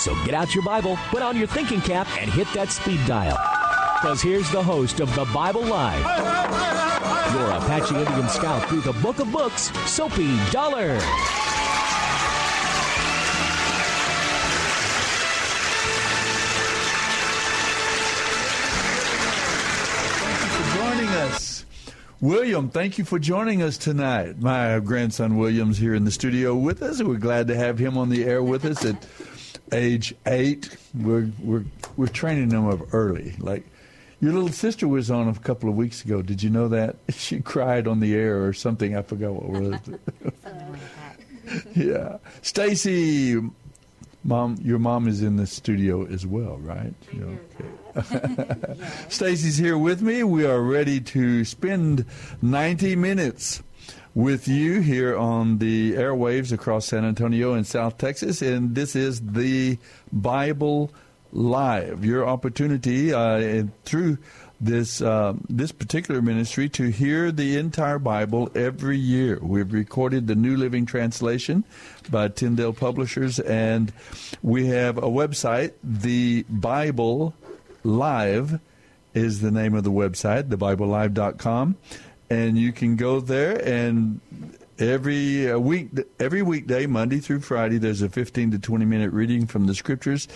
So get out your Bible, put on your thinking cap, and hit that speed dial. Because here's the host of the Bible Live, your Apache Indian scout through the book of books, Soapy Dollar. Thank you for joining us. William, thank you for joining us tonight. My grandson William's here in the studio with us. We're glad to have him on the air with us age eight. We're we're we're training them up early. Like your little sister was on a couple of weeks ago. Did you know that? She cried on the air or something. I forgot what was. yeah, Stacy, mom, your mom is in the studio as well, right? Okay. Stacy's here with me. We are ready to spend 90 minutes with you here on the airwaves across San Antonio and South Texas, and this is the Bible Live. Your opportunity uh, through this uh, this particular ministry to hear the entire Bible every year. We've recorded the New Living Translation by Tyndale Publishers, and we have a website, the Bible Live is the name of the website, thebiblelive.com, and you can go there and every uh, week every weekday monday through friday there's a 15 to 20 minute reading from the scriptures.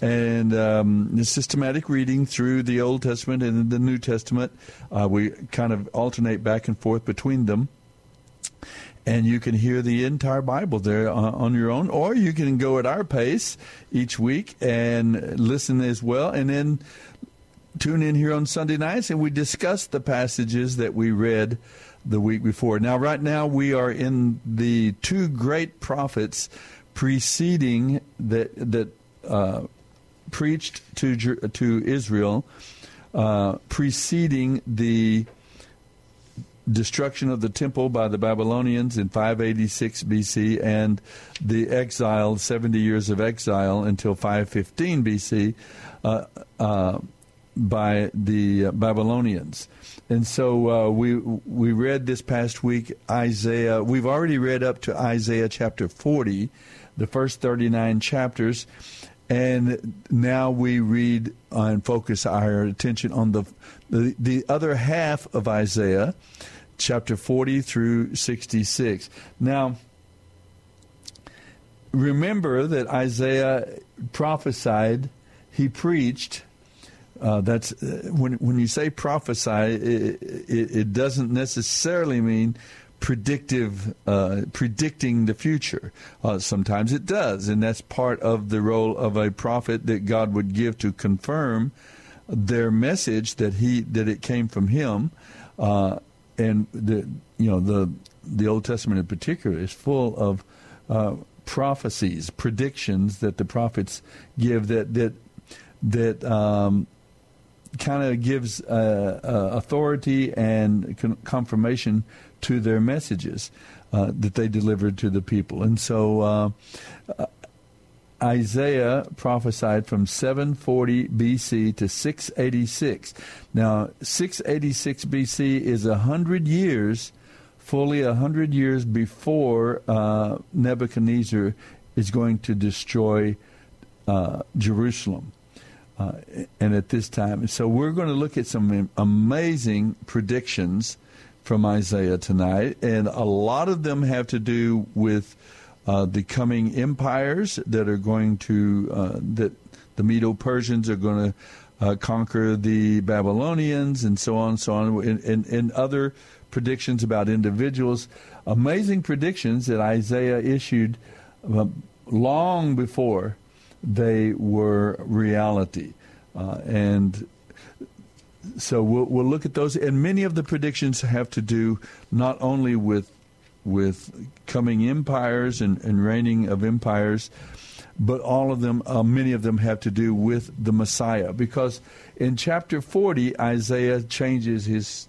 And um, systematic reading through the old testament and the new testament uh, we kind of alternate back and forth between them. And you can hear the entire Bible there on, on your own, or you can go at our pace each week and listen as well, and then tune in here on Sunday nights and we discuss the passages that we read the week before. Now, right now, we are in the two great prophets preceding that that uh, preached to to Israel, uh, preceding the destruction of the temple by the Babylonians in 586 BC and the exile, 70 years of exile until 515 BC uh, uh, by the Babylonians. And so uh, we we read this past week Isaiah. We've already read up to Isaiah chapter 40, the first 39 chapters. And now we read and focus our attention on the, the, the other half of Isaiah, chapter 40 through 66. Now, remember that Isaiah prophesied, he preached. Uh, that's uh, when when you say prophesy, it, it, it doesn't necessarily mean predictive, uh, predicting the future. Uh, sometimes it does, and that's part of the role of a prophet that God would give to confirm their message that he that it came from Him. Uh, and the you know the the Old Testament in particular is full of uh, prophecies, predictions that the prophets give that that that um, kind of gives uh, uh, authority and con- confirmation to their messages uh, that they delivered to the people. And so uh, Isaiah prophesied from 740 BC to 686. Now, 686 BC is a hundred years, fully a hundred years before uh, Nebuchadnezzar is going to destroy uh, Jerusalem. Uh, and at this time, so we're going to look at some amazing predictions from Isaiah tonight, and a lot of them have to do with uh, the coming empires that are going to uh, that the Medo Persians are going to uh, conquer the Babylonians, and so on and so on, and, and, and other predictions about individuals. Amazing predictions that Isaiah issued uh, long before they were reality. Uh, and so we'll, we'll look at those, and many of the predictions have to do not only with with coming empires and, and reigning of empires, but all of them, uh, many of them have to do with the Messiah. Because in chapter 40, Isaiah changes his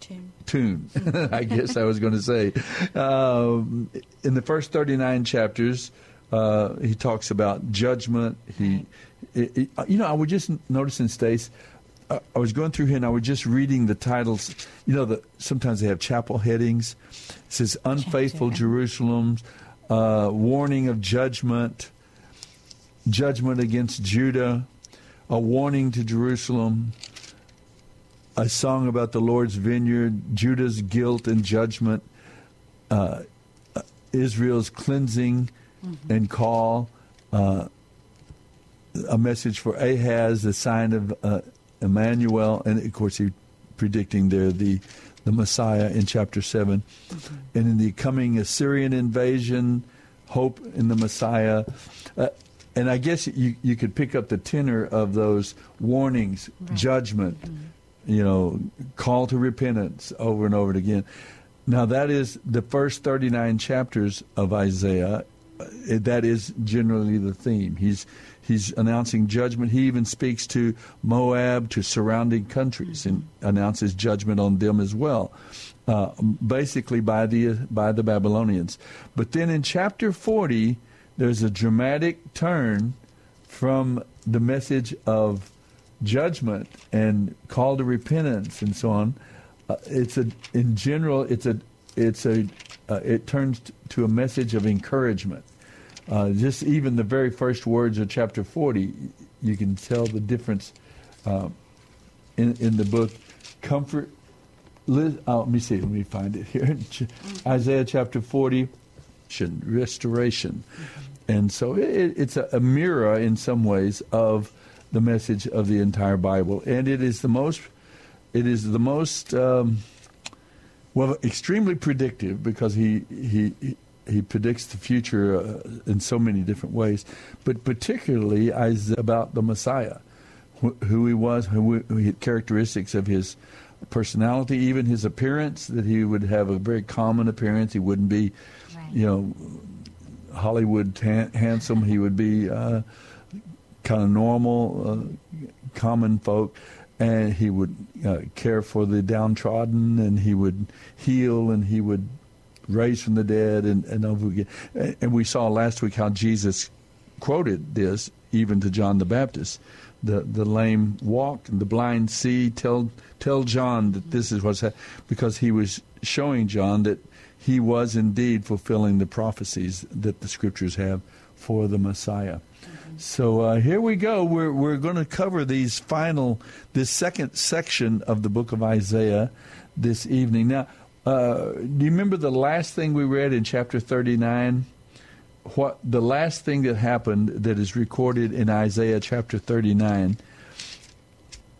Tune. tune, I guess I was going to say. Um, in the first 39 chapters, uh, he talks about judgment. He, it, it, you know, I was just noticing, Stace, I, I was going through here and I was just reading the titles. You know, the, sometimes they have chapel headings. It says, Unfaithful. Jerusalem, uh, warning of judgment, judgment against Judah, a warning to Jerusalem, a song about the Lord's vineyard, Judah's guilt and judgment, uh, uh, Israel's cleansing and call, uh, a message for Ahaz, the sign of uh, Emmanuel, and of course he predicting there the the Messiah in chapter 7 and in the coming Assyrian invasion, hope in the Messiah. Uh, and I guess you you could pick up the tenor of those warnings, judgment, you know, call to repentance over and over again. Now that is the first 39 chapters of Isaiah. Uh, That is generally the theme. He's he's announcing judgment. He even speaks to Moab, to surrounding countries, and announces judgment on them as well. Uh, basically by the by the Babylonians. But then in chapter 40, there's a dramatic turn from the message of judgment and call to repentance and so on. Uh, it's a in general it's a it's a uh, it turns t- to a message of encouragement. Uh, just even the very first words of chapter 40, you can tell the difference uh, in in the book. Comfort. Liz, oh, let me see. Let me find it here. Isaiah chapter 40, restoration, and so it, it's a, a mirror in some ways of the message of the entire Bible, and it is the most. It is the most. Um, well, extremely predictive because he he he- he predicts the future uh, in so many different ways, but particularly as about the Messiah, wh- who he was, who, who he, characteristics of his personality, even his appearance, that he would have a very common appearance. He wouldn't be, Right. you know, Hollywood tan- handsome. He would be uh, kind of normal, uh, common folk, and he would uh, care for the downtrodden, and he would heal, and he would raise from the dead, and, and over again. And we saw last week how Jesus quoted this even to John the Baptist. The the lame walk, and the blind see. Tell tell John that this is what's happening, because he was showing John that he was indeed fulfilling the prophecies that the scriptures have for the Messiah. So uh, here we go. We're we're going to cover these final this second section of the book of Isaiah this evening. Now, uh, do you remember the last thing we read in chapter thirty nine? What the last thing that happened that is recorded in Isaiah chapter thirty nine?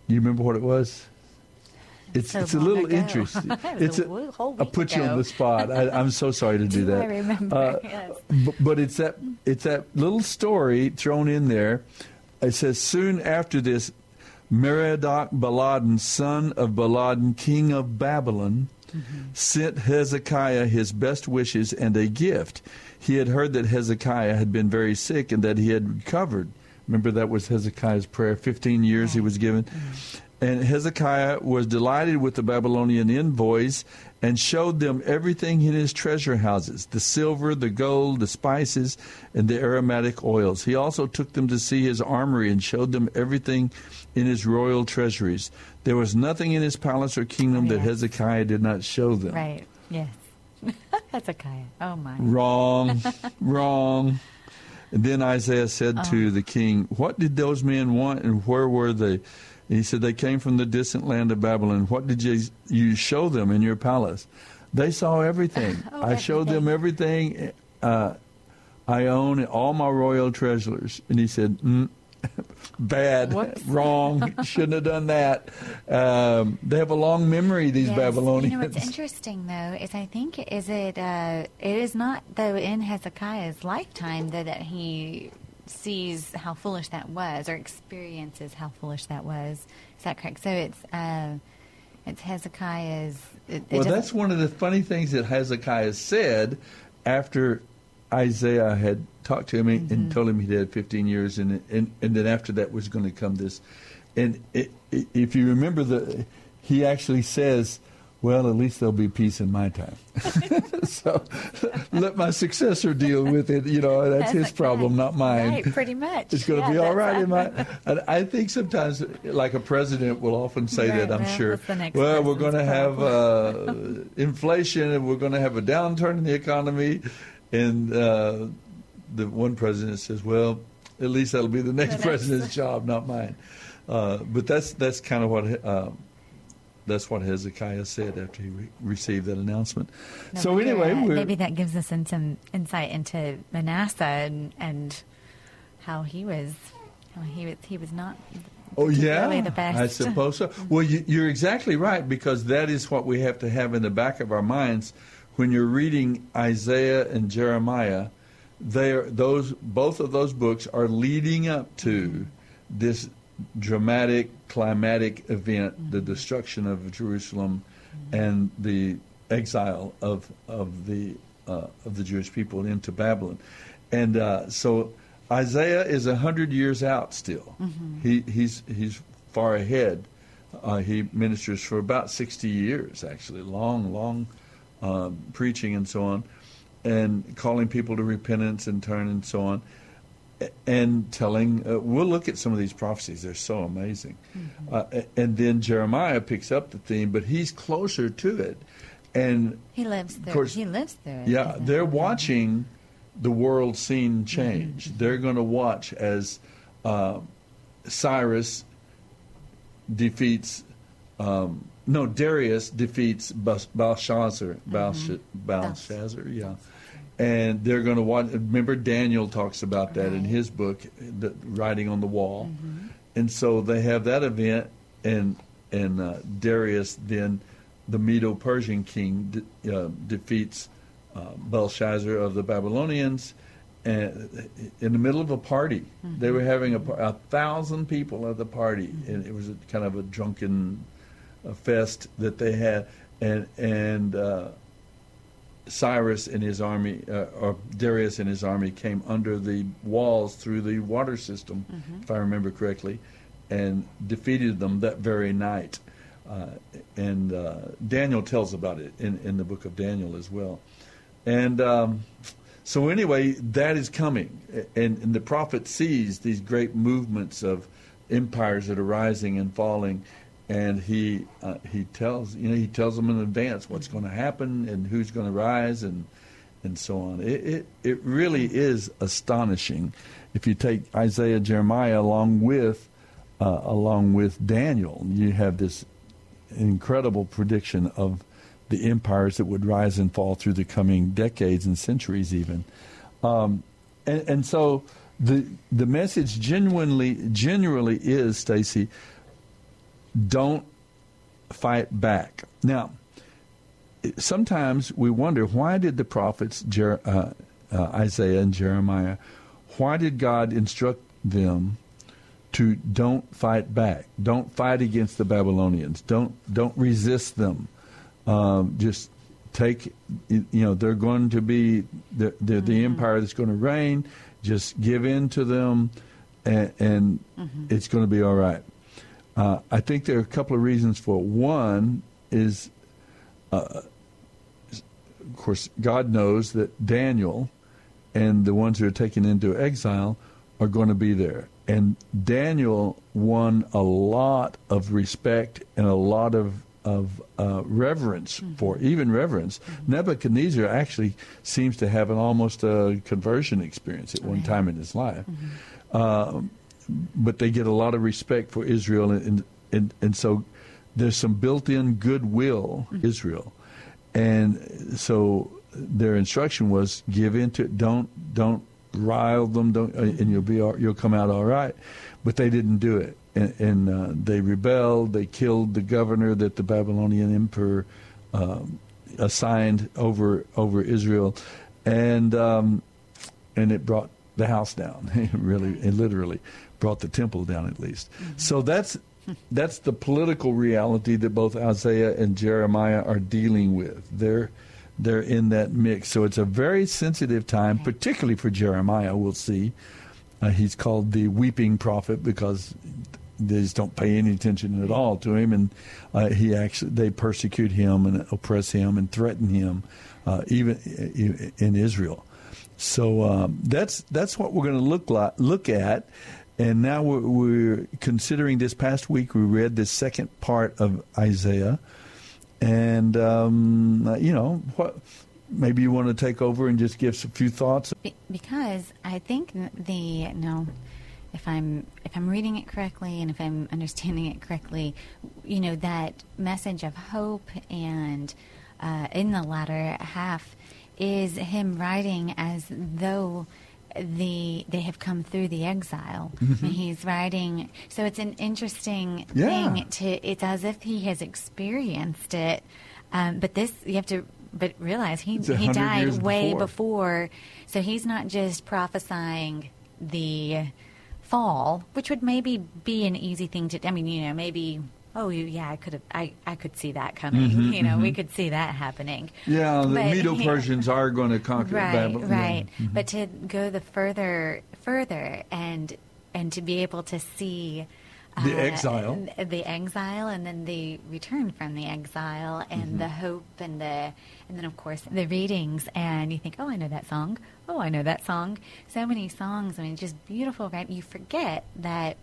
You remember what it was? It's So it's a little ago. interesting. It's a a, I put you on the spot. I, I'm so sorry to do Do that. I remember? Uh, Yes. B- but it's that it's that little story thrown in there. It says soon after this, Merodach Baladan, son of Baladan, king of Babylon, sent Hezekiah his best wishes and a gift. He had heard that Hezekiah had been very sick and that he had recovered. Remember that was Hezekiah's prayer. Fifteen years he was given. And Hezekiah was delighted with the Babylonian envoys and showed them everything in his treasure houses the silver, the gold, the spices, and the aromatic oils. He also took them to see his armory and showed them everything in his royal treasuries. There was nothing in his palace or kingdom that Yes. Hezekiah did not show them. Right. Yes. Hezekiah. Oh my. Wrong, wrong. And then Isaiah said Oh. to uh-huh. the king, What did those men want and where were they? He said, They came from the distant land of Babylon. What did you, you show them in your palace? They saw everything. Oh, I showed them everything uh, I own, all my royal treasures. And he said, mm, Bad, Whoops. wrong, shouldn't have done that. Um, they have a long memory, these Yes. Babylonians. You know what's interesting though is I think is it uh, it is not though in Hezekiah's lifetime though that he sees how foolish that was or experiences how foolish that was. Is that correct? So it's uh, it's Hezekiah's. It, it Well, that's one of the funny things that Hezekiah said after Isaiah had talked to him and- Mm-hmm. and told him he had 15 years, and and, and then after that was going to come this. And it, if you remember, the he actually says, "Well, at least there'll be peace in my time." so let my successor deal with it. You know, that's his Hezekiah. problem, not mine. Right, pretty much. It's going to Yeah, be all right. that's- in my. And I think sometimes, like a president will often say Right, that. I'm well, sure. the Well, we're going to have uh, inflation, and we're going to have a downturn in the economy, and uh, the one president says, "Well, at least that'll be the next next- president's job, not mine." Uh, but that's that's kind of what. Uh, that's what Hezekiah said after he re- received that announcement. No so anyway, we're, maybe that gives us in some insight into Manasseh and, and how he was. How he was. He was not. Oh yeah, the best. I suppose so. Mm-hmm. Well, you, you're exactly right because that is what we have to have in the back of our minds when you're reading Isaiah and Jeremiah. They are those both of those books are leading up to this dramatic climatic event, the destruction of Jerusalem, and the exile of of the uh, of the Jewish people into Babylon, and uh, so Isaiah is a hundred years out still. He he's he's far ahead. Uh, he ministers for about sixty years, actually, long long um, preaching and so on, and calling people to repentance and turn and so on and telling uh, we'll look at some of these prophecies. They're so amazing. Uh, and then jeremiah picks up the theme but he's closer to it. And He lives through. course, he lives there. yeah they're he? watching the world scene change. They're going to watch as uh, cyrus defeats um, no darius defeats Bas- belshazzar Belsh- belshazzar yeah and they're going to watch. Remember, Daniel talks about that in his book, the writing on the wall, and so they have that event, and and uh, Darius then, the Medo-Persian king, de- uh, defeats uh, Belshazzar of the Babylonians, and in the middle of a party, they were having a, a thousand people at the party, and it was a, kind of a drunken uh, fest that they had, and and. Cyrus and his army, uh, or Darius and his army, came under the walls through the water system, if I remember correctly, and defeated them that very night. Uh, and uh, Daniel tells about it in, in the book of Daniel as well. And um, so, anyway, that is coming. And, and the prophet sees these great movements of empires that are rising and falling and he uh, he tells you know he tells them in advance what's going to happen and who's going to rise and and so on. It, it it really is astonishing if you take Isaiah, Jeremiah along with uh, along with Daniel. You have this incredible prediction of the empires that would rise and fall through the coming decades and centuries, even. Um, and, and so the the message genuinely generally is, Stacy, don't fight back. Now, sometimes we wonder why did the prophets Jer- uh, uh, Isaiah and Jeremiah, why did God instruct them to don't fight back, don't fight against the Babylonians, don't don't resist them, um, just take you know they're going to be they're, they're the empire that's going to reign, just give in to them, and, and it's going to be all right. Uh, I think there are a couple of reasons for it. One is, uh, of course, God knows that Daniel and the ones who are taken into exile are going to be there. And Daniel won a lot of respect and a lot of of uh, reverence for even reverence. Nebuchadnezzar actually seems to have an almost a conversion experience at one time in his life. Um, but they get a lot of respect for Israel and, and and so there's some built-in goodwill Mm-hmm. Israel, and so their instruction was give into it. Don't don't rile them. Don't uh, and you'll be you'll come out all right. But they didn't do it, and, and uh, they rebelled. They killed the governor that the Babylonian emperor um, assigned over over Israel, and um, and it brought the house down. Really, it literally brought the temple down at least. So that's that's the political reality that both Isaiah and Jeremiah are dealing with. They're they're in that mix. So it's a very sensitive time, particularly for Jeremiah. We'll see. Uh, he's called the weeping prophet because they just don't pay any attention at all to him, and uh, he actually they persecute him and oppress him and threaten him, uh, even in Israel. So um, that's that's what we're going to look like, look at. And now we're, we're considering this past week. We read the second part of Isaiah, and um, you know what? Maybe you want to take over and just give a few thoughts. Be- because I think the no, if I'm if I'm reading it correctly and if I'm understanding it correctly, you know that message of hope and uh, in the latter half is him writing as though the they have come through the exile. And he's writing, so it's an interesting Yeah. thing to. It's as if he has experienced it, um, but this you have to. But realize he he died way before. before, so he's not just prophesying the fall, which would maybe be an easy thing to. I mean, you know, maybe. Oh, yeah, I could have. I, I could see that coming. Mm-hmm, you know, we could see that happening. Yeah, the But- Medo Persians are going to conquer right, Babylon. Yeah. right. But to go the further, further, and and to be able to see The exile. the exile, and then the return from the exile, and Mm-hmm. the hope, and the and then of course the readings, and you think, oh, I know that song. Oh, I know that song. So many songs. I mean, just beautiful. Right? You forget that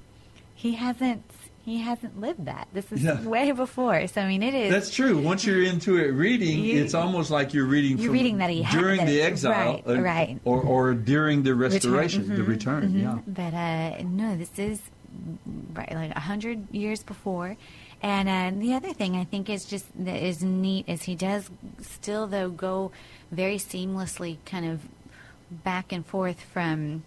he hasn't. He hasn't lived that. This is Yeah. way before. So I mean, it is. That's true. Once you're into it reading, You- it's almost like you're reading. You're from reading that he during that- the exile, right, uh, right. or or during the restoration, Return, the mhm, return. mhm. Yeah. But uh, no, this is right like a hundred years before. And uh, the other thing I think is just that is neat is he does still though go very seamlessly kind of back and forth from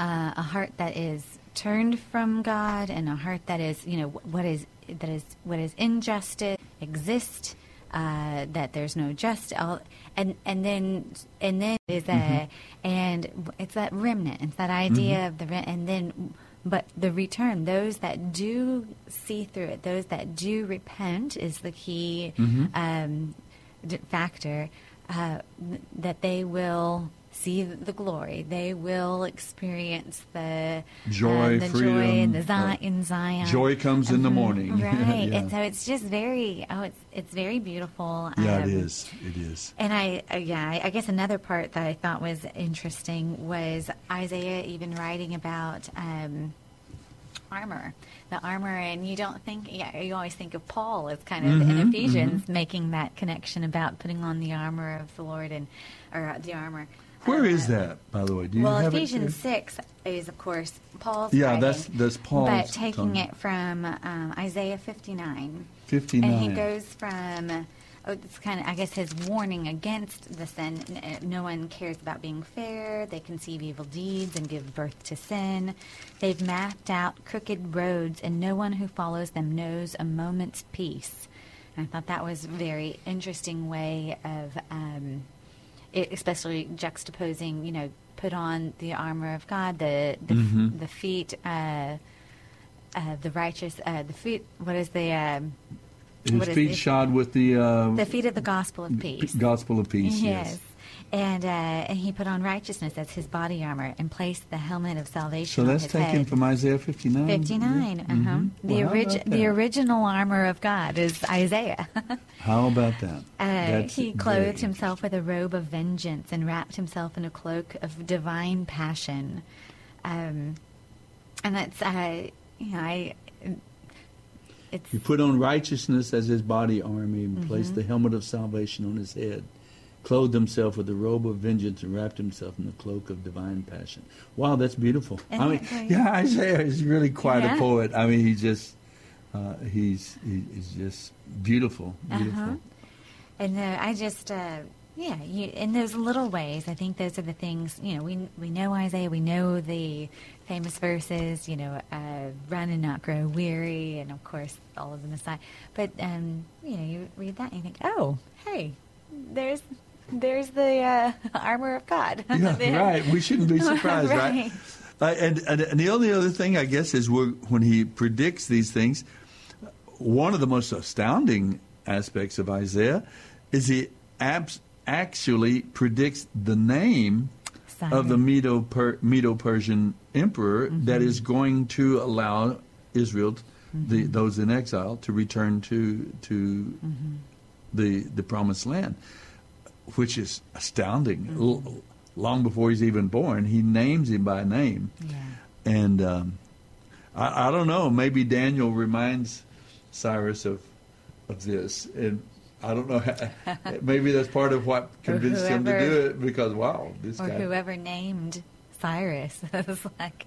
uh, a heart that is turned from God and a heart that is you know what is that is what is injustice exist uh, that there's no justice and and then and then is a and it's that remnant it's that idea of the and then but the return those that do see through it those that do repent is the key um, d- factor uh, that they will see the glory. They will experience the Joy, uh, the freedom, joy, and the Zion, in Zion. joy comes in the Mhm, morning. right? Yeah. And so it's just very oh, it's it's very beautiful. Yeah, it Um, is. It is. and I, uh, yeah, I, guess another part that I thought was interesting was Isaiah even writing about um, armor, the armor, and you don't think, yeah, you always think of Paul as kind of in Ephesians making that connection about putting on the armor of the Lord and or the armor. Where Uh, is that, by the way? Do you well, have Ephesians it? six is, of course, Paul's. Yeah, writing, that's- that's Paul's But taking it from um, Isaiah fifty nine. 59. And he goes from, oh, it's kind of, I guess, his warning against the sin. No one cares about being fair. They conceive evil deeds and give birth to sin. They've mapped out crooked roads, and no one who follows them knows a moment's peace. And I thought that was a very interesting way of, um, it, especially juxtaposing, you know, put on the armor of God, the the, Mm-hmm. the feet. Uh, uh, the righteous, uh, the feet. What is the um, His what is feet it? shod with the, uh, the feet of the gospel of p- peace? gospel of peace. Yes. Yes. And uh, and he put on righteousness as his body armor and placed the helmet of So salvation that's on his taken head. from Isaiah 59. 59. Uh-huh. Mhm. The, Well, how orig- the original armor of God is Isaiah. How about that? Uh, he clothed himself with a robe of vengeance and wrapped himself in a cloak of divine passion. Um, and that's, uh, you know, I. It's He put on righteousness as his body armor and Mm-hmm. placed the helmet of salvation on his head, clothed himself with the robe of vengeance and wrapped himself in the cloak of divine passion. Wow, that's beautiful. I Isn't mean, that yeah, Isaiah is really quite Yeah. a poet. I mean, he just uh, he's he's just beautiful, beautiful. Uh-huh. And uh, I just, uh, yeah, you, in those little ways, I think those are the things. You know, we we know Isaiah, we know the famous verses. You know, uh, run and not grow weary, and of course all of the Messiah. But um, you know, you read that and you think, oh, hey, there's there's the uh, armor of God. Yeah, right. We shouldn't be surprised, right? Right. Uh, and, and and the only other thing I guess is when he predicts these things, one of the most astounding aspects of Isaiah is he abs- actually predicts the name of the Medo per- Medo Persian emperor that is going to allow Israel, the those in exile, to return to to the the promised land, which is astounding. L- long before he's even born, he names him by name, Yeah. and um, I, I don't know. Maybe Daniel reminds Cyrus of of this, and I don't know. maybe that's part of what convinced him to do it because wow, this Or guy. whoever named Cyrus was like,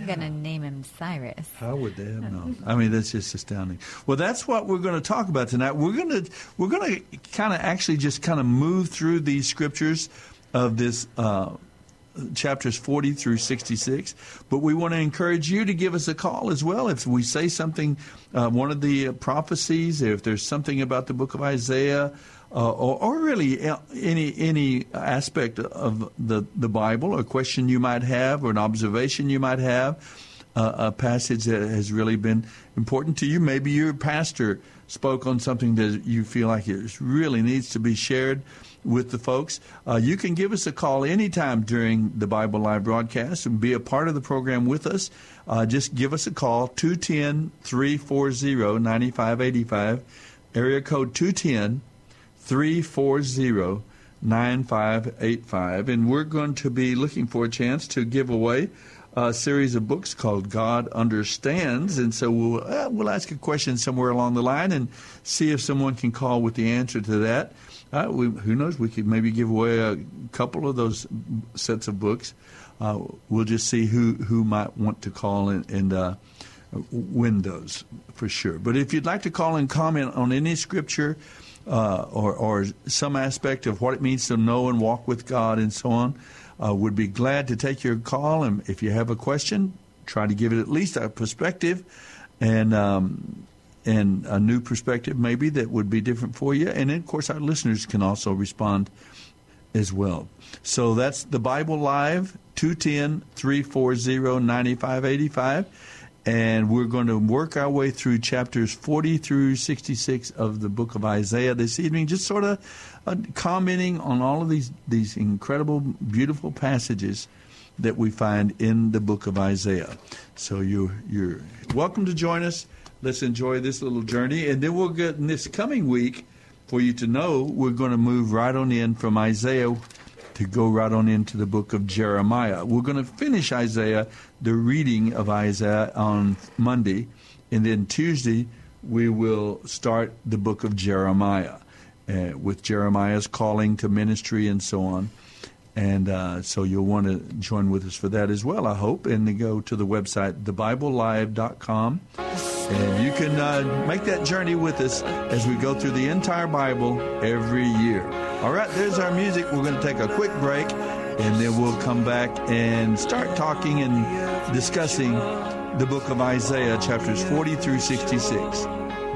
I'm gonna name him Cyrus. How would they have known? I mean, that's just astounding. Well, that's what we're going to talk about tonight. We're going to we're going to kind of actually just kind of move through these scriptures of this uh, chapters 40 through 66. But we want to encourage you to give us a call as well if we say something, uh, one of the prophecies, if there's something about the book of Isaiah. Uh, or, or really uh, any any aspect of the the Bible, a question you might have, or an observation you might have, uh, a passage that has really been important to you. Maybe your pastor spoke on something that you feel like it really needs to be shared with the folks. Uh, you can give us a call anytime during the Bible Live broadcast and be a part of the program with us. Uh, just give us a call, 210 340 9585, area code 210 340 9585. And we're going to be looking for a chance to give away a series of books called God Understands. And so we'll, uh, we'll ask a question somewhere along the line and see if someone can call with the answer to that. Uh, we, who knows? We could maybe give away a couple of those sets of books. Uh, we'll just see who, who might want to call and, and uh, win those for sure. But if you'd like to call and comment on any scripture uh, or, or some aspect of what it means to know and walk with God and so on, uh, would be glad to take your call. And if you have a question, try to give it at least a perspective and um, and a new perspective maybe that would be different for you. And then, of course, our listeners can also respond as well. So that's the Bible Live, 210 340 9585. And we're going to work our way through chapters 40 through 66 of the book of Isaiah this evening, just sort of uh, commenting on all of these, these incredible, beautiful passages that we find in the book of Isaiah. So you, you're welcome to join us. Let's enjoy this little journey. And then we'll get in this coming week, for you to know, we're going to move right on in from Isaiah to go right on into the book of Jeremiah. We're going to finish Isaiah, the reading of Isaiah on Monday, and then Tuesday we will start the book of Jeremiah uh, with Jeremiah's calling to ministry and so on. And uh, so you'll want to join with us for that as well, I hope. And go to the website, thebiblelive.com. And you can uh, make that journey with us as we go through the entire Bible every year. All right, there's our music. We're going to take a quick break, and then we'll come back and start talking and discussing the book of Isaiah, chapters 40 through 66.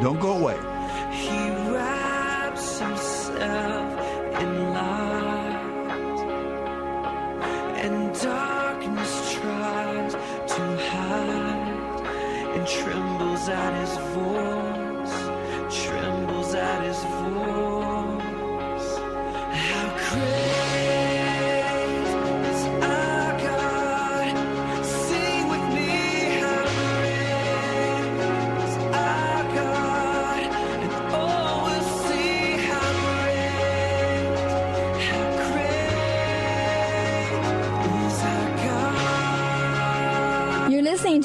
Don't go away. He wraps himself in light, and darkness tries to hide, and trembles at his voice, trembles at his voice.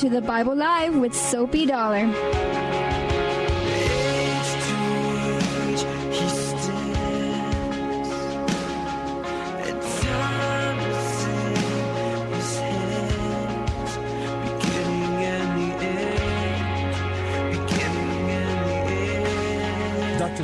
To the Bible Live with Soapy Dollar.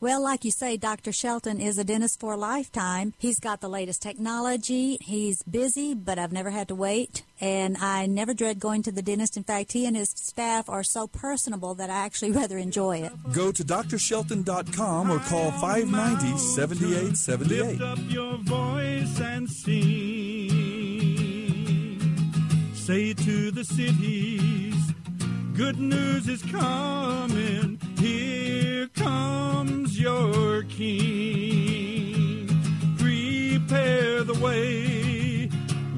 Well, like you say, Dr. Shelton is a dentist for a lifetime. He's got the latest technology. He's busy, but I've never had to wait. And I never dread going to the dentist. In fact, he and his staff are so personable that I actually rather enjoy it. Go to drshelton.com or call 590 7878. Lift up your voice and sing. Say to the cities, good news is coming. Here comes your king. Prepare the way,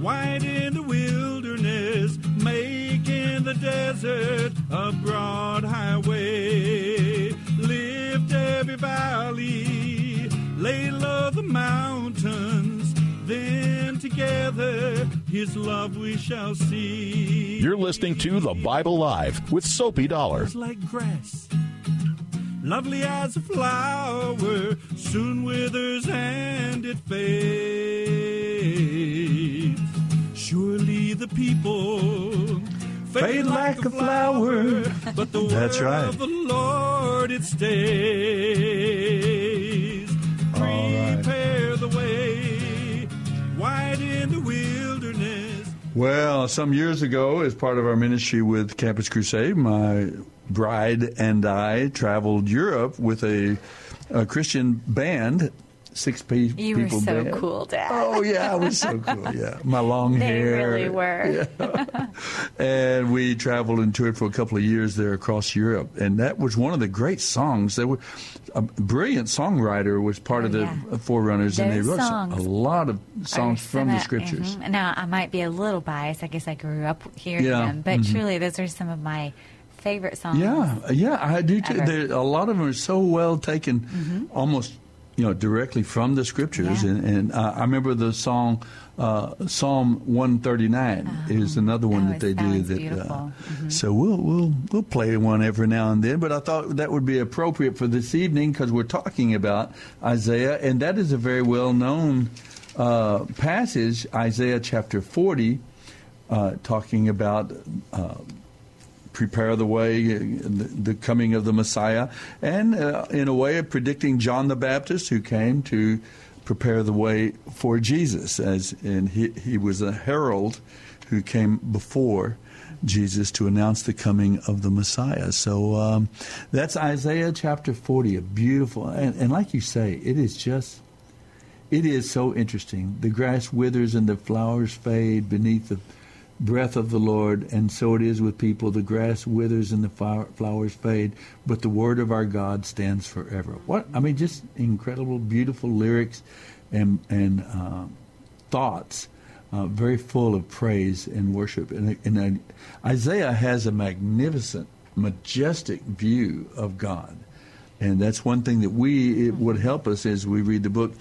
wide in the wilderness, making the desert a broad highway. Lift every valley, lay low the mountains. Then together his love we shall see. You're listening to The Bible Live with Soapy Dollar. Like grass, lovely as a flower, soon withers and it fades. Surely the people fade, like, a flower, but the That's word right. of the Lord it stays. right. Prepare the way, wide in the wilderness. Well, some years ago, as part of our ministry with Campus Crusade, my bride and I traveled Europe with a, a Christian band, six pe- You were people so band. cool, Dad. Oh yeah, I was so cool. Yeah, my long They hair. They really were. and we traveled and toured for a couple of years there across Europe, and that was one of the great songs. There were a brilliant songwriter was part of the Oh, yeah. Forerunners, and they wrote some- a lot of songs from the of- scriptures. mhm. Now, I might be a little biased. I guess I grew up hearing Yeah, them, but mhm. truly, those are some of my favorite songs. Yeah, yeah, I do too. There, a lot of them are so well taken, Mhm. almost you know directly from the scriptures. Yeah. And, and uh, I remember the song uh, Psalm one thirty nine is another one Oh, that they do. That beautiful. Mhm. so we'll we'll we'll play one every now and then. But I thought that would be appropriate for this evening because we're talking about Isaiah, and that is a very well known uh, passage, Isaiah chapter forty, uh, talking about. Prepare the way, the, the coming of the Messiah, and uh, in a way of predicting John the Baptist, who came to prepare the way for Jesus, as and he he was a herald who came before. Jesus to announce the coming of the Messiah. So um, that's Isaiah chapter 40, a beautiful, and, and like you say, it is just, it is so interesting. The grass withers and the flowers fade beneath the breath of the Lord, and so it is with people. The grass withers and the flowers fade, but the word of our God stands forever. What I mean, just incredible, beautiful lyrics and and uh, thoughts, uh, very full of praise and worship. And, and uh, Isaiah has a magnificent, majestic view of God, and that's one thing that we it would help us as we read the book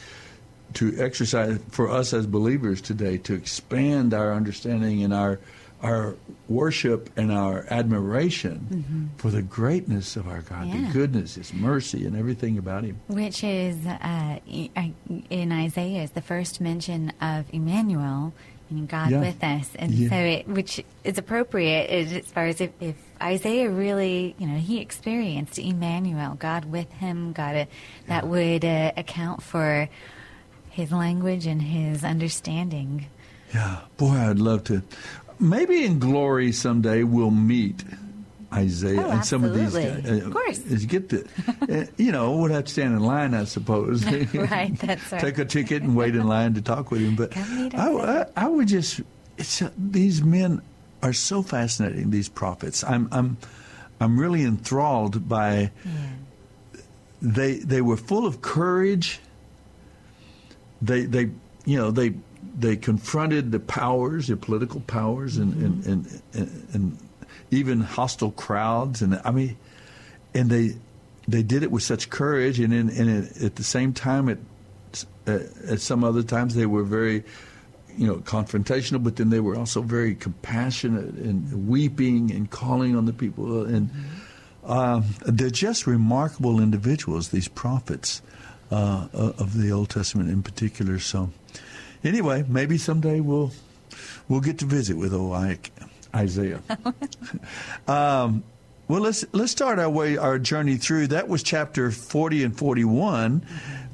to exercise for us as believers today to expand our understanding and our our worship and our admiration for the greatness of our God, the goodness, His mercy, and everything about Him. Which is uh, in Isaiah is the first mention of Emmanuel, meaning God Yeah. with us, and Yeah. so it, which is appropriate as as far as if, if Isaiah really, you know, he experienced Emmanuel, God with him, God uh, that would uh, account for his language and his understanding. Yeah, boy, I'd love to. Maybe in glory someday we'll meet Isaiah Oh, and some of these guys. absolutely. Of course. Get the, uh, you know, we'll have to stand in line, I suppose. Right, that's right. Take a ticket and wait in line to talk with him. But I, I, I would just, it's uh, these men are so fascinating. These prophets, I'm, I'm, I'm really enthralled by. They they were full of courage. They they you know they they confronted the powers, the political powers, and and, and, and, and even hostile crowds, and I mean, and they they did it with such courage, and in, and at the same time, at uh, at some other times they were very you know confrontational, but then they were also very compassionate and weeping and calling on the people, and um, they're just remarkable individuals. These prophets. Uh, of the Old Testament in particular. So, anyway, maybe someday we'll we'll get to visit with old Isaiah. um, well, let's let's start our way our journey through. That was chapter forty and forty one.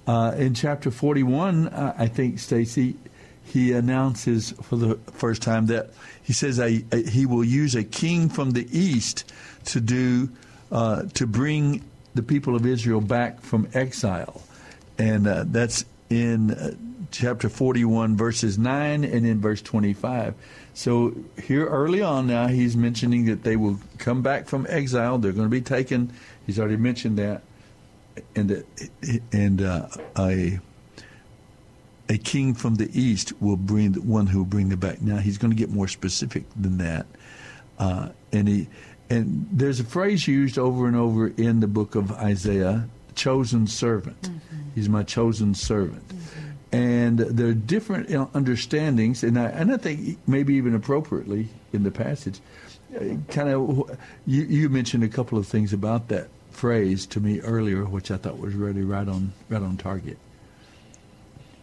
Uh, in chapter forty one, uh, I think Stacy he announces for the first time that he says a, a, he will use a king from the east to do uh, to bring the people of Israel back from exile, and uh, that's in uh, chapter forty one, verses nine, and in verse twenty five. So here early on now, he's mentioning that they will come back from exile. They're going to be taken. He's already mentioned that, and and uh, a a king from the east will bring the one who will bring them back. Now he's going to get more specific than that, uh, and he and there's a phrase used over and over in the book of Isaiah: "chosen servant." Mm-hmm. He's my chosen servant. Mm-hmm and there are different understandings, and I, and I think maybe even appropriately in the passage, uh, kind of you, you mentioned a couple of things about that phrase to me earlier, which I thought was really right on right on target.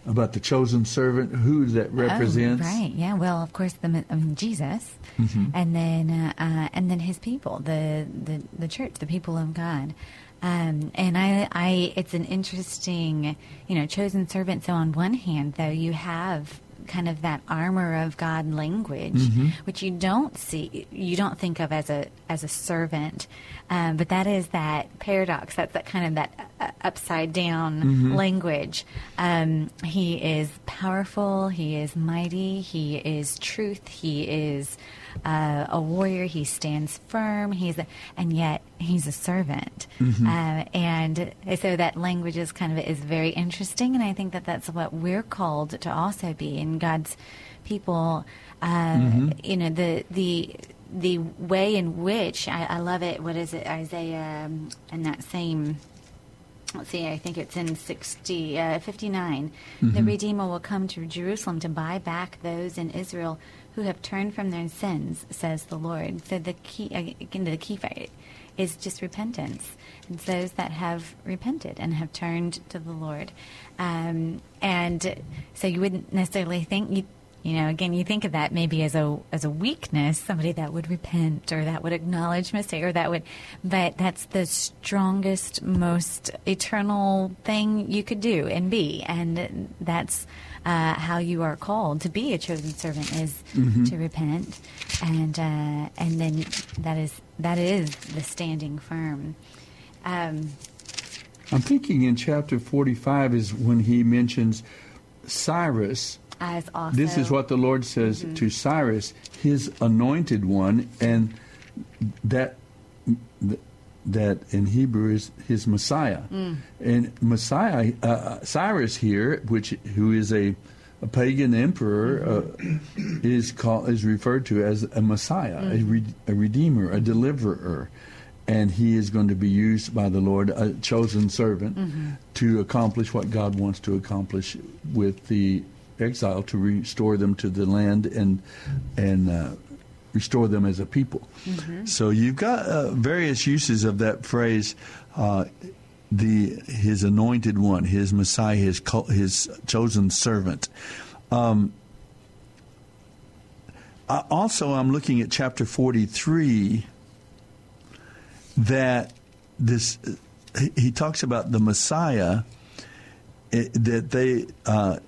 About the chosen servant, who that represents? Oh, right. Yeah. Well, of course, the I mean, Jesus, mm-hmm. and then uh, uh, and then his people, the, the the church, the people of God. Um, and I, I, it's an interesting, you know, chosen servant. So on one hand, though, you have kind of that armor of God language, mm-hmm. which you don't see, you don't think of as a as a servant, um, but that is that paradox. That's that kind of that uh, upside down mm-hmm. language. Um, he is powerful. He is mighty. He is truth. He is uh, a warrior. He stands firm. He's a, and yet he's a servant. Mm-hmm. Uh, and so that language is kind of is very interesting, and I think that that's what we're called to also be in God's people. Uh, mm-hmm. You know the the the way in which I, I love it. What is it, Isaiah? Um, and that same let's see, I think it's in 60, uh, 59. Mm-hmm. The Redeemer will come to Jerusalem to buy back those in Israel who have turned from their sins, says the Lord. So the key, again, the key fight is just repentance. It's those that have repented and have turned to the Lord. Um, and so you wouldn't necessarily think, you, you know, again, you think of that maybe as a as a weakness, somebody that would repent or that would acknowledge mistake or that would, but that's the strongest, most eternal thing you could do and be, and that's uh, how you are called to be a chosen servant is mm-hmm. to repent, and uh, and then that is that is the standing firm. Um, I'm thinking in chapter 45 is when he mentions Cyrus. As also, this is what the Lord says mm-hmm. to Cyrus, his anointed one, and that that in Hebrew is his Messiah. Mm. And Messiah, uh, Cyrus here, which who is a, a pagan emperor, uh, is called is referred to as a Messiah, mm. a, re, a redeemer, a deliverer. And he is going to be used by the Lord, a chosen servant, mm-hmm. to accomplish what God wants to accomplish with the exile, to restore them to the land and and uh, restore them as a people. Mm-hmm. So you've got uh, various uses of that phrase. Uh, the his anointed one, his Messiah, his his chosen servant. Um, also, I'm looking at chapter 43 that this he talks about the Messiah it, that they uh,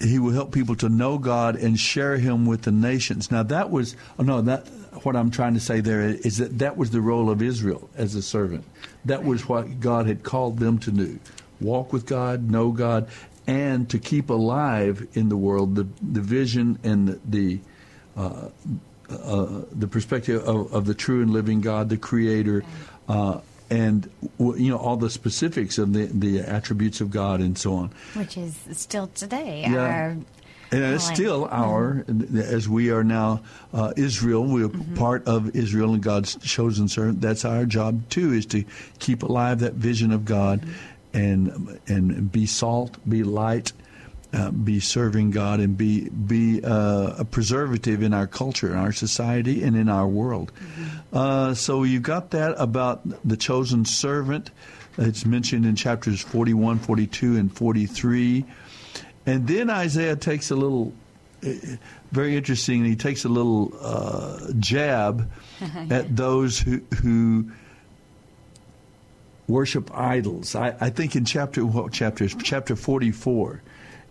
he will help people to know God and share Him with the nations. Now that was oh no that what I'm trying to say there is that that was the role of Israel as a servant. That was what God had called them to do: walk with God, know God, and to keep alive in the world the the vision and the. uh, uh, the perspective of, of, the true and living God, the Creator, uh, and you know all the specifics of the the attributes of God and so on. Which is still today yeah. our. And it's still our, mm-hmm. as we are now uh, Israel, we're mm-hmm. part of Israel and God's chosen servant. That's our job too, is to keep alive that vision of God, mm-hmm. and and be salt, be light, uh, be serving God and be be uh, a preservative in our culture, in our society, and in our world. Mm-hmm. Uh, so you got that about the chosen servant. It's mentioned in chapters 41, 42, and 43. And then Isaiah takes a little, uh, very interesting, he takes a little uh, jab at those who, who worship idols. I, I think in chapter, what chapter? Chapter 44.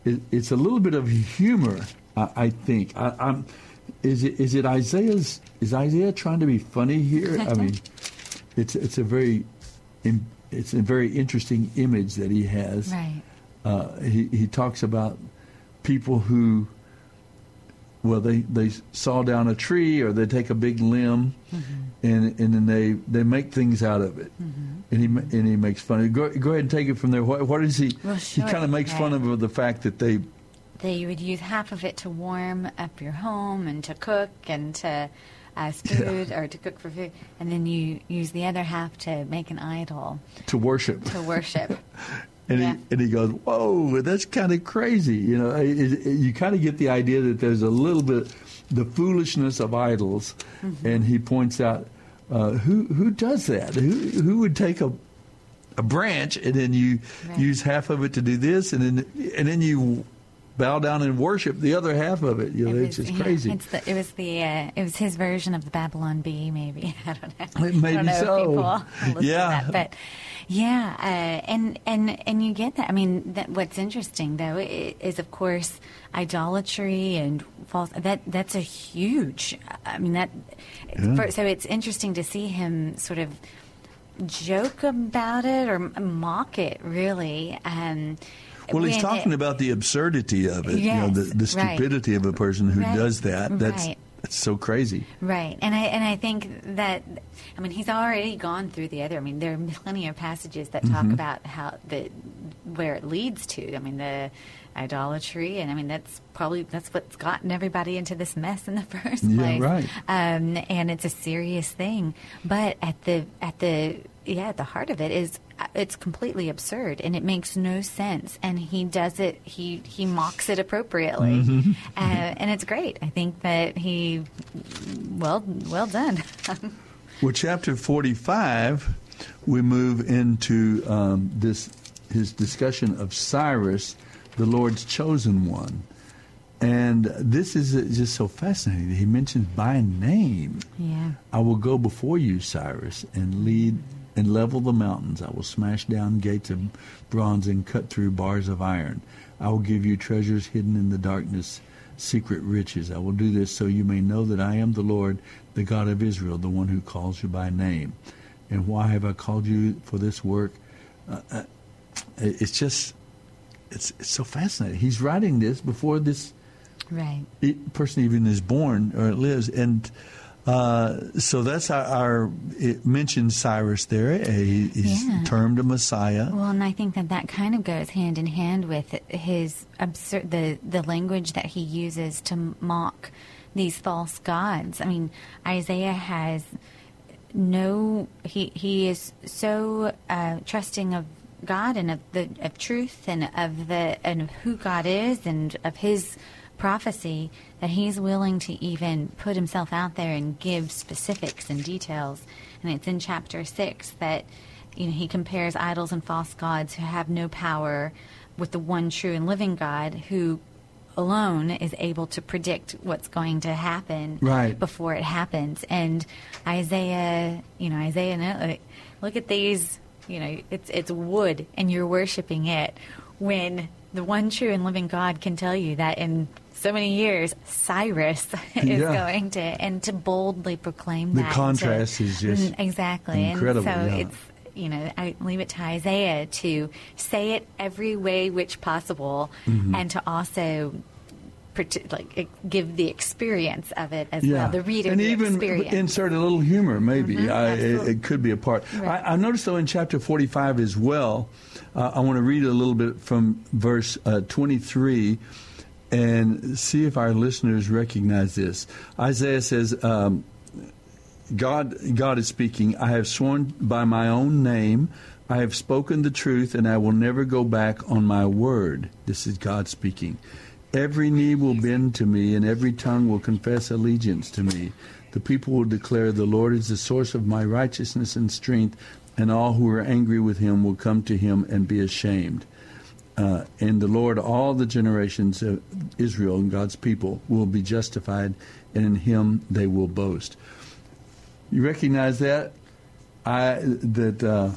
It, it's a little bit of humor, I, I think. I, I'm, is it is it Isaiah's? Is Isaiah trying to be funny here? I mean, it's it's a very it's a very interesting image that he has. Right. Uh, he he talks about people who, well, they they saw down a tree or they take a big limb, mm-hmm. and and then they they make things out of it, mm-hmm. and he and he makes fun. Of it. Go go ahead and take it from there. What what is he? Well, he kind of makes fun of the fact that they you would use half of it to warm up your home and to cook and to as food or to cook for food, and then you use the other half to make an idol to worship. to worship. And Yeah. he and he goes, "Whoa, that's kind of crazy." You know, it, it, you kind of get the idea that there's a little bit the foolishness of idols, Mm-hmm. and he points out uh, who who does that? Who who would take a a branch and then you Right. use half of it to do this, and then and then you bow down and worship the other half of it. You know, It it's was- just yeah, crazy. it's the, it was the uh, it was his version of the Babylon Bee, maybe. I don't know. It may I don't know if so. Yeah. to that, but yeah, uh, and and and you get that. I mean, that, what's interesting though is, of course, idolatry and false. That that's a huge. I mean that. Yeah. For, so it's interesting to see him sort of joke about it or mock it, really. Um, Well, he's talking it- about the absurdity of it. you know, the, the Yes, right. stupidity of a person who Right, does that. That's right. that's so crazy. Right, and I and I think that I mean he's already gone through the other. I mean there are plenty of passages that talk Mhm. about how the where it leads to. I mean the idolatry, and I mean that's probably that's what's gotten everybody into this mess in the first Yeah, place. right. Um, and it's a serious thing, but at the at the yeah at the heart of it is uh, it's completely absurd and it makes no sense and he does it he he mocks it appropriately Mhm. uh, and it's great i think that he well well done Well, chapter 45, we move into um, this his discussion of Cyrus, the Lord's chosen one. And this is just so fascinating. He mentions by name. yeah I will go before you, Cyrus, and lead and level the mountains. I will smash down gates of bronze and cut through bars of iron. I will give you treasures hidden in the darkness, secret riches. I will do this so you may know that I am the Lord, the God of Israel, the one who calls you by name. And why have I called you for this work? Uh, uh, it's just, it's, it's so fascinating. He's writing this before this right person even is born or lives, and uh, so that's our, our it mentions Cyrus there. Uh, He, he's Yeah. termed a Messiah. Well, and I think that that kind of goes hand in hand with his absurd the the language that he uses to mock these false gods. I mean, Isaiah has no he he is so uh, trusting of God and of the of truth and of the and of who God is and of His prophecy that he's willing to even put himself out there and give specifics and details. And it's in chapter six that you know he compares idols and false gods who have no power with the one true and living God who alone is able to predict what's going to happen Right. before it happens. And Isaiah, you know, Isaiah, look at these, you know, it's it's wood, and you're worshiping it. When the one true and living God can tell you that in so many years, Cyrus is Yeah. going to, and to boldly proclaim The that. to- contrast is just Mm, exactly, incredible, And so yeah. it's you know, I leave it to Isaiah to say it every way which possible, Mhm. and to also like give the experience of it as yeah, well, the reader and the even experience. insert a little humor. Maybe Mhm, I, it, it could be a part. Right. I, I noticed though in chapter forty-five as well. Uh, I want to read a little bit from verse uh, twenty-three. And see if our listeners recognize this. Isaiah says, um, God, God is speaking. I have sworn by my own name. I have spoken the truth, and I will never go back on my word. This is God speaking. Every knee will bend to me, and every tongue will confess allegiance to me. The people will declare, The Lord is the source of my righteousness and strength, and all who are angry with him will come to him and be ashamed. Uh, and the Lord, all the generations of Israel and God's people will be justified, and in him they will boast. You recognize that? I that uh,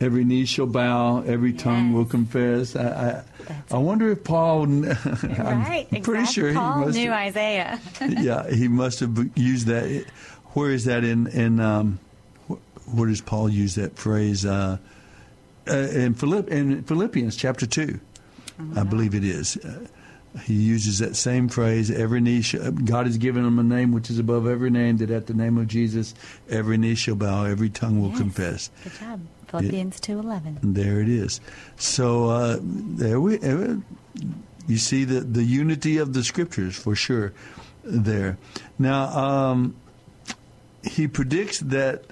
every knee shall bow, every tongue will confess. I I, I wonder if Paul. I'm right, pretty exactly. sure Paul he must. knew Isaiah. yeah, he must have used that. Where is that in in? Um, wh- where does Paul use that phrase? Uh, uh, in, Philipp, in Philippians chapter two, I believe it is. Uh, he uses that same phrase. Every knee, sh- God has given him a name which is above every name. That at the name of Jesus, every knee shall bow, every tongue will Yes. confess. Good job. Philippians two eleven. There it is. So uh, there we. Uh, you see the the unity of the scriptures for sure. There. Now um, he predicts that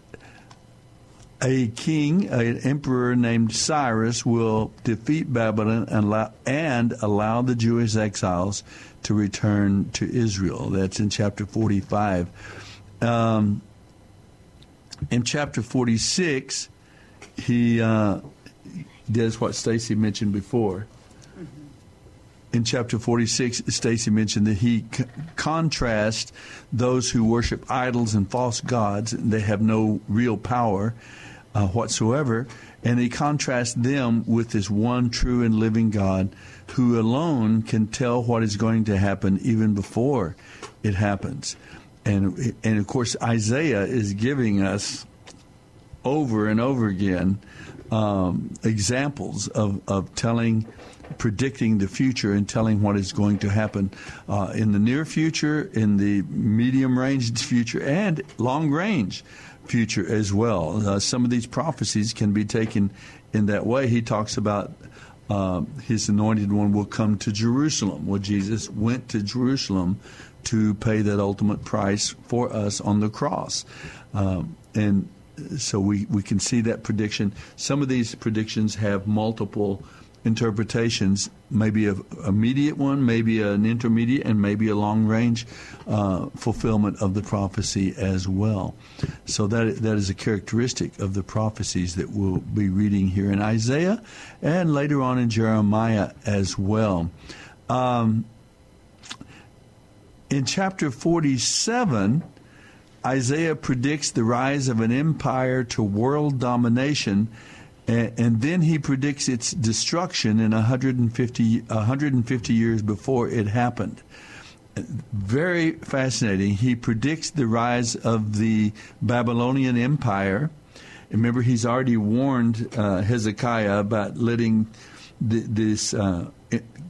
a king, an emperor named Cyrus, will defeat Babylon and allow, and allow the Jewish exiles to return to Israel. That's in chapter 45. Um, in chapter 46, he uh, does what Stacy mentioned before. In chapter 46, Stacy mentioned that he c- contrasts those who worship idols and false gods, and they have no real power uh, whatsoever, and he contrasts them with this one true and living God who alone can tell what is going to happen even before it happens. And, and of course, Isaiah is giving us over and over again um, examples of, of telling, predicting the future and telling what is going to happen uh, in the near future, in the medium range future, and long range future as well. Uh, some of these prophecies can be taken in that way. He talks about um, his anointed one will come to Jerusalem. Well, Jesus went to Jerusalem to pay that ultimate price for us on the cross. Um, and so we, we can see that prediction. Some of these predictions have multiple interpretations, maybe a immediate one, maybe an intermediate, and maybe a long range uh, fulfillment of the prophecy as well. So that that is a characteristic of the prophecies that we'll be reading here in Isaiah and later on in Jeremiah as well. Um, in chapter 47, Isaiah predicts the rise of an empire to world domination, and, then he predicts its destruction in 150, 150 years before it happened. Very fascinating. He predicts the rise of the Babylonian Empire. Remember, he's already warned uh, Hezekiah about letting th- this uh,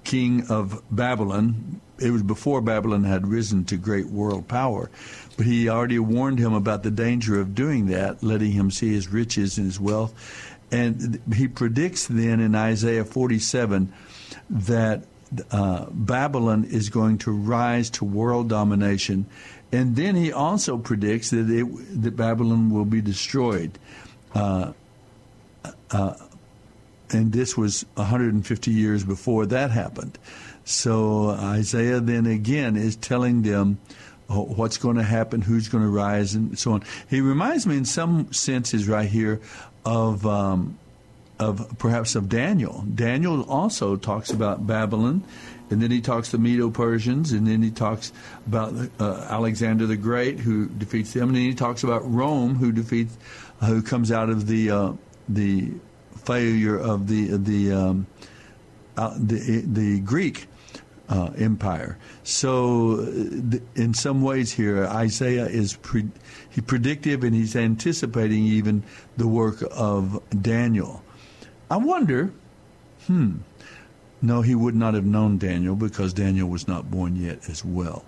king of Babylon. It was before Babylon had risen to great world power, but he already warned him about the danger of doing that, letting him see his riches and his wealth. And he predicts then in Isaiah 47 that uh, Babylon is going to rise to world domination. And then he also predicts that, it, that Babylon will be destroyed. Uh, uh, and this was 150 years before that happened. So Isaiah then again is telling them what's going to happen, who's going to rise, and so on. He reminds me, in some senses, right here, of um, of perhaps of Daniel. Daniel also talks about Babylon, and then he talks the Medo-Persians, and then he talks about uh, Alexander the Great who defeats them, and then he talks about Rome who defeats, uh, who comes out of the uh, the failure of the the um, uh, the, the Greek uh, empire. So, th- in some ways, here Isaiah is pre- he predictive and he's anticipating even the work of Daniel. I wonder, hmm, no, he would not have known Daniel because Daniel was not born yet as well.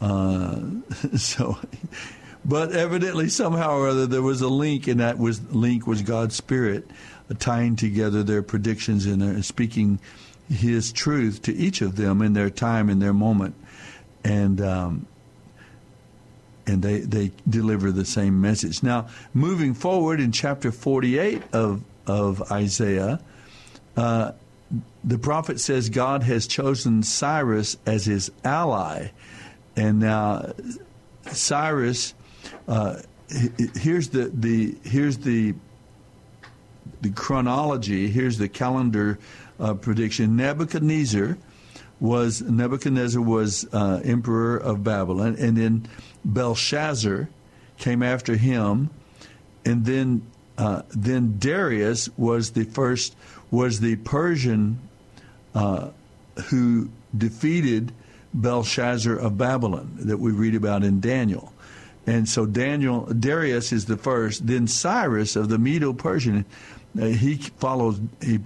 Uh, so, but evidently, somehow or other, there was a link, and that was link was God's Spirit tying together their predictions and speaking His truth to each of them in their time, in their moment, and um, and they they deliver the same message. Now, moving forward in chapter forty-eight of of Isaiah. Uh, the prophet says God has chosen Cyrus as his ally, and now Cyrus uh, here's the, the here's the the chronology. Here's the calendar uh, prediction. Nebuchadnezzar was Nebuchadnezzar was uh, emperor of Babylon, and then Belshazzar came after him, and then uh, then Darius was the first was the Persian uh, who defeated Belshazzar of Babylon that we read about in Daniel. And so Daniel Darius is the first. Then Cyrus of the Medo-Persian, uh, he follows. He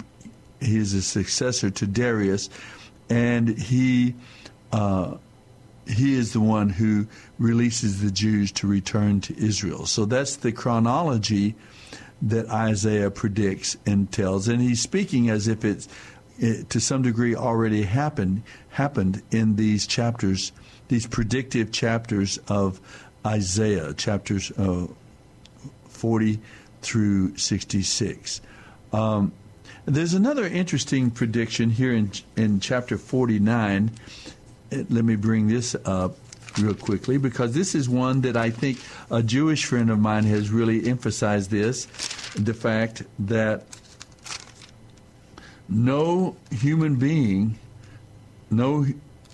he is a successor to Darius, and he uh, he is the one who releases the Jews to return to Israel. So that's the chronology that Isaiah predicts and tells, and he's speaking as if it's it, to some degree already happened happened in these chapters, these predictive chapters of Isaiah, chapters uh, 40 through 66. Um, there's another interesting prediction here in in chapter 49. Uh, let me bring this up real quickly because this is one that I think a Jewish friend of mine has really emphasized this the fact that no human being, no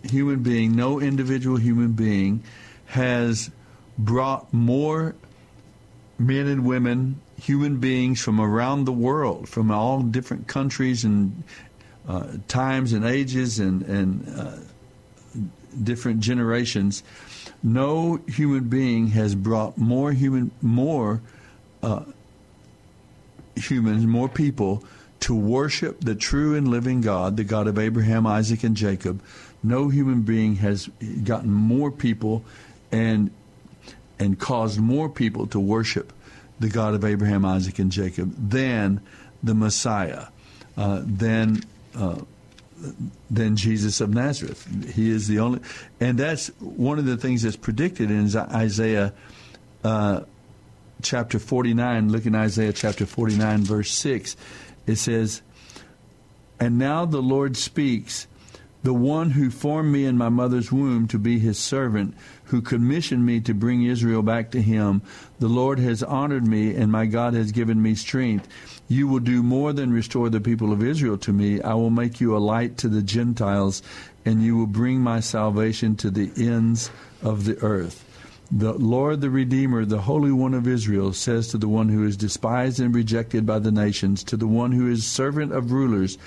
human being, no individual human being has brought more men and women, human beings from around the world, from all different countries and uh, times and ages and, and uh, different generations. No human being has brought more human, more uh, humans, more people to worship the true and living God, the God of Abraham, Isaac, and Jacob. No human being has gotten more people and and caused more people to worship the God of Abraham, Isaac, and Jacob then the Messiah, uh, than uh, Jesus of Nazareth. He is the only, and that's one of the things that's predicted in Isaiah uh, chapter 49. Look in Isaiah chapter 49, verse 6 it says, And now the Lord speaks, the one who formed me in my mother's womb to be his servant, who commissioned me to bring Israel back to him. The Lord has honored me, and my God has given me strength. You will do more than restore the people of Israel to me. I will make you a light to the Gentiles, and you will bring my salvation to the ends of the earth. The Lord, the Redeemer, the Holy One of Israel, says to the one who is despised and rejected by the nations, to the one who is servant of rulers,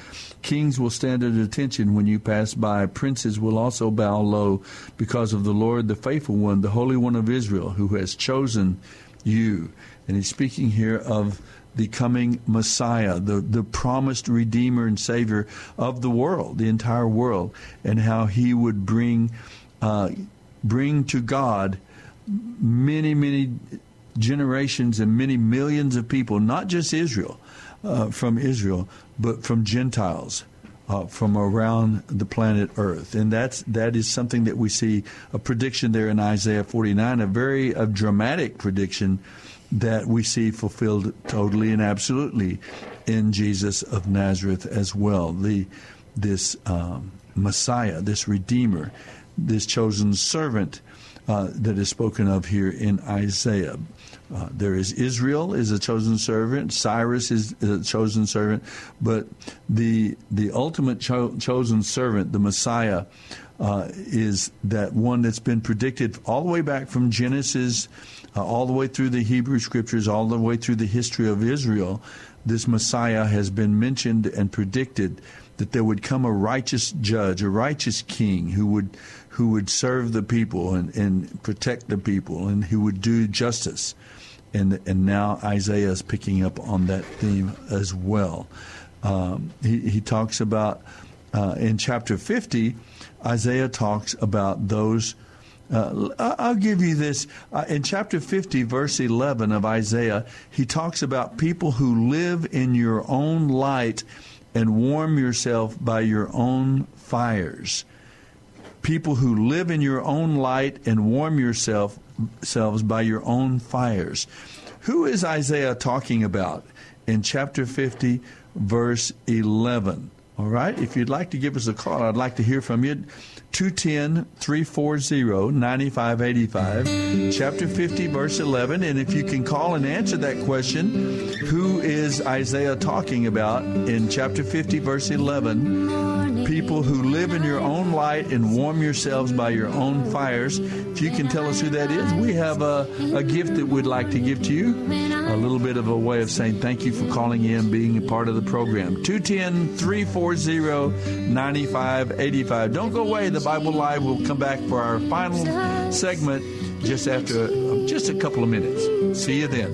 Kings will stand at attention when you pass by. Princes will also bow low because of the Lord, the faithful one, the Holy One of Israel, who has chosen you. And he's speaking here of the coming Messiah, the, the promised Redeemer and Savior of the world, the entire world, and how he would bring, uh, bring to God many, many generations and many millions of people, not just Israel, uh, from Israel, but from Gentiles. Uh, from around the planet Earth, and that's that is something that we see a prediction there in Isaiah 49, a very a dramatic prediction that we see fulfilled totally and absolutely in Jesus of Nazareth as well. The this um, Messiah, this Redeemer, this chosen servant uh, that is spoken of here in Isaiah. Uh, there is Israel is a chosen servant. Cyrus is, a chosen servant, but the the ultimate cho- chosen servant, the Messiah, uh, is that one that's been predicted all the way back from Genesis, uh, all the way through the Hebrew Scriptures, all the way through the history of Israel. This Messiah has been mentioned and predicted that there would come a righteous judge, a righteous king who would who would serve the people and, and protect the people and who would do justice. And, and now Isaiah is picking up on that theme as well. Um, he, he talks about, uh, in chapter 50, Isaiah talks about those. Uh, I'll give you this. Uh, in chapter 50, verse 11 of Isaiah, he talks about people who live in your own light and warm yourself by your own fires people who live in your own light and warm yourself selves by your own fires. Who is Isaiah talking about in chapter 50, verse 11? All right. If you'd like to give us a call, I'd like to hear from you. 210 340 9585, chapter 50, verse 11. And if you can call and answer that question, who is Isaiah talking about in chapter 50, verse 11? People who live in your own light and warm yourselves by your own fires. If you can tell us who that is, we have a, a gift that we'd like to give to you. A little bit of a way of saying thank you for calling in, being a part of the program. 210 340 9585. Don't go away. The Bible Live will come back for our final segment just after just a couple of minutes. See you then.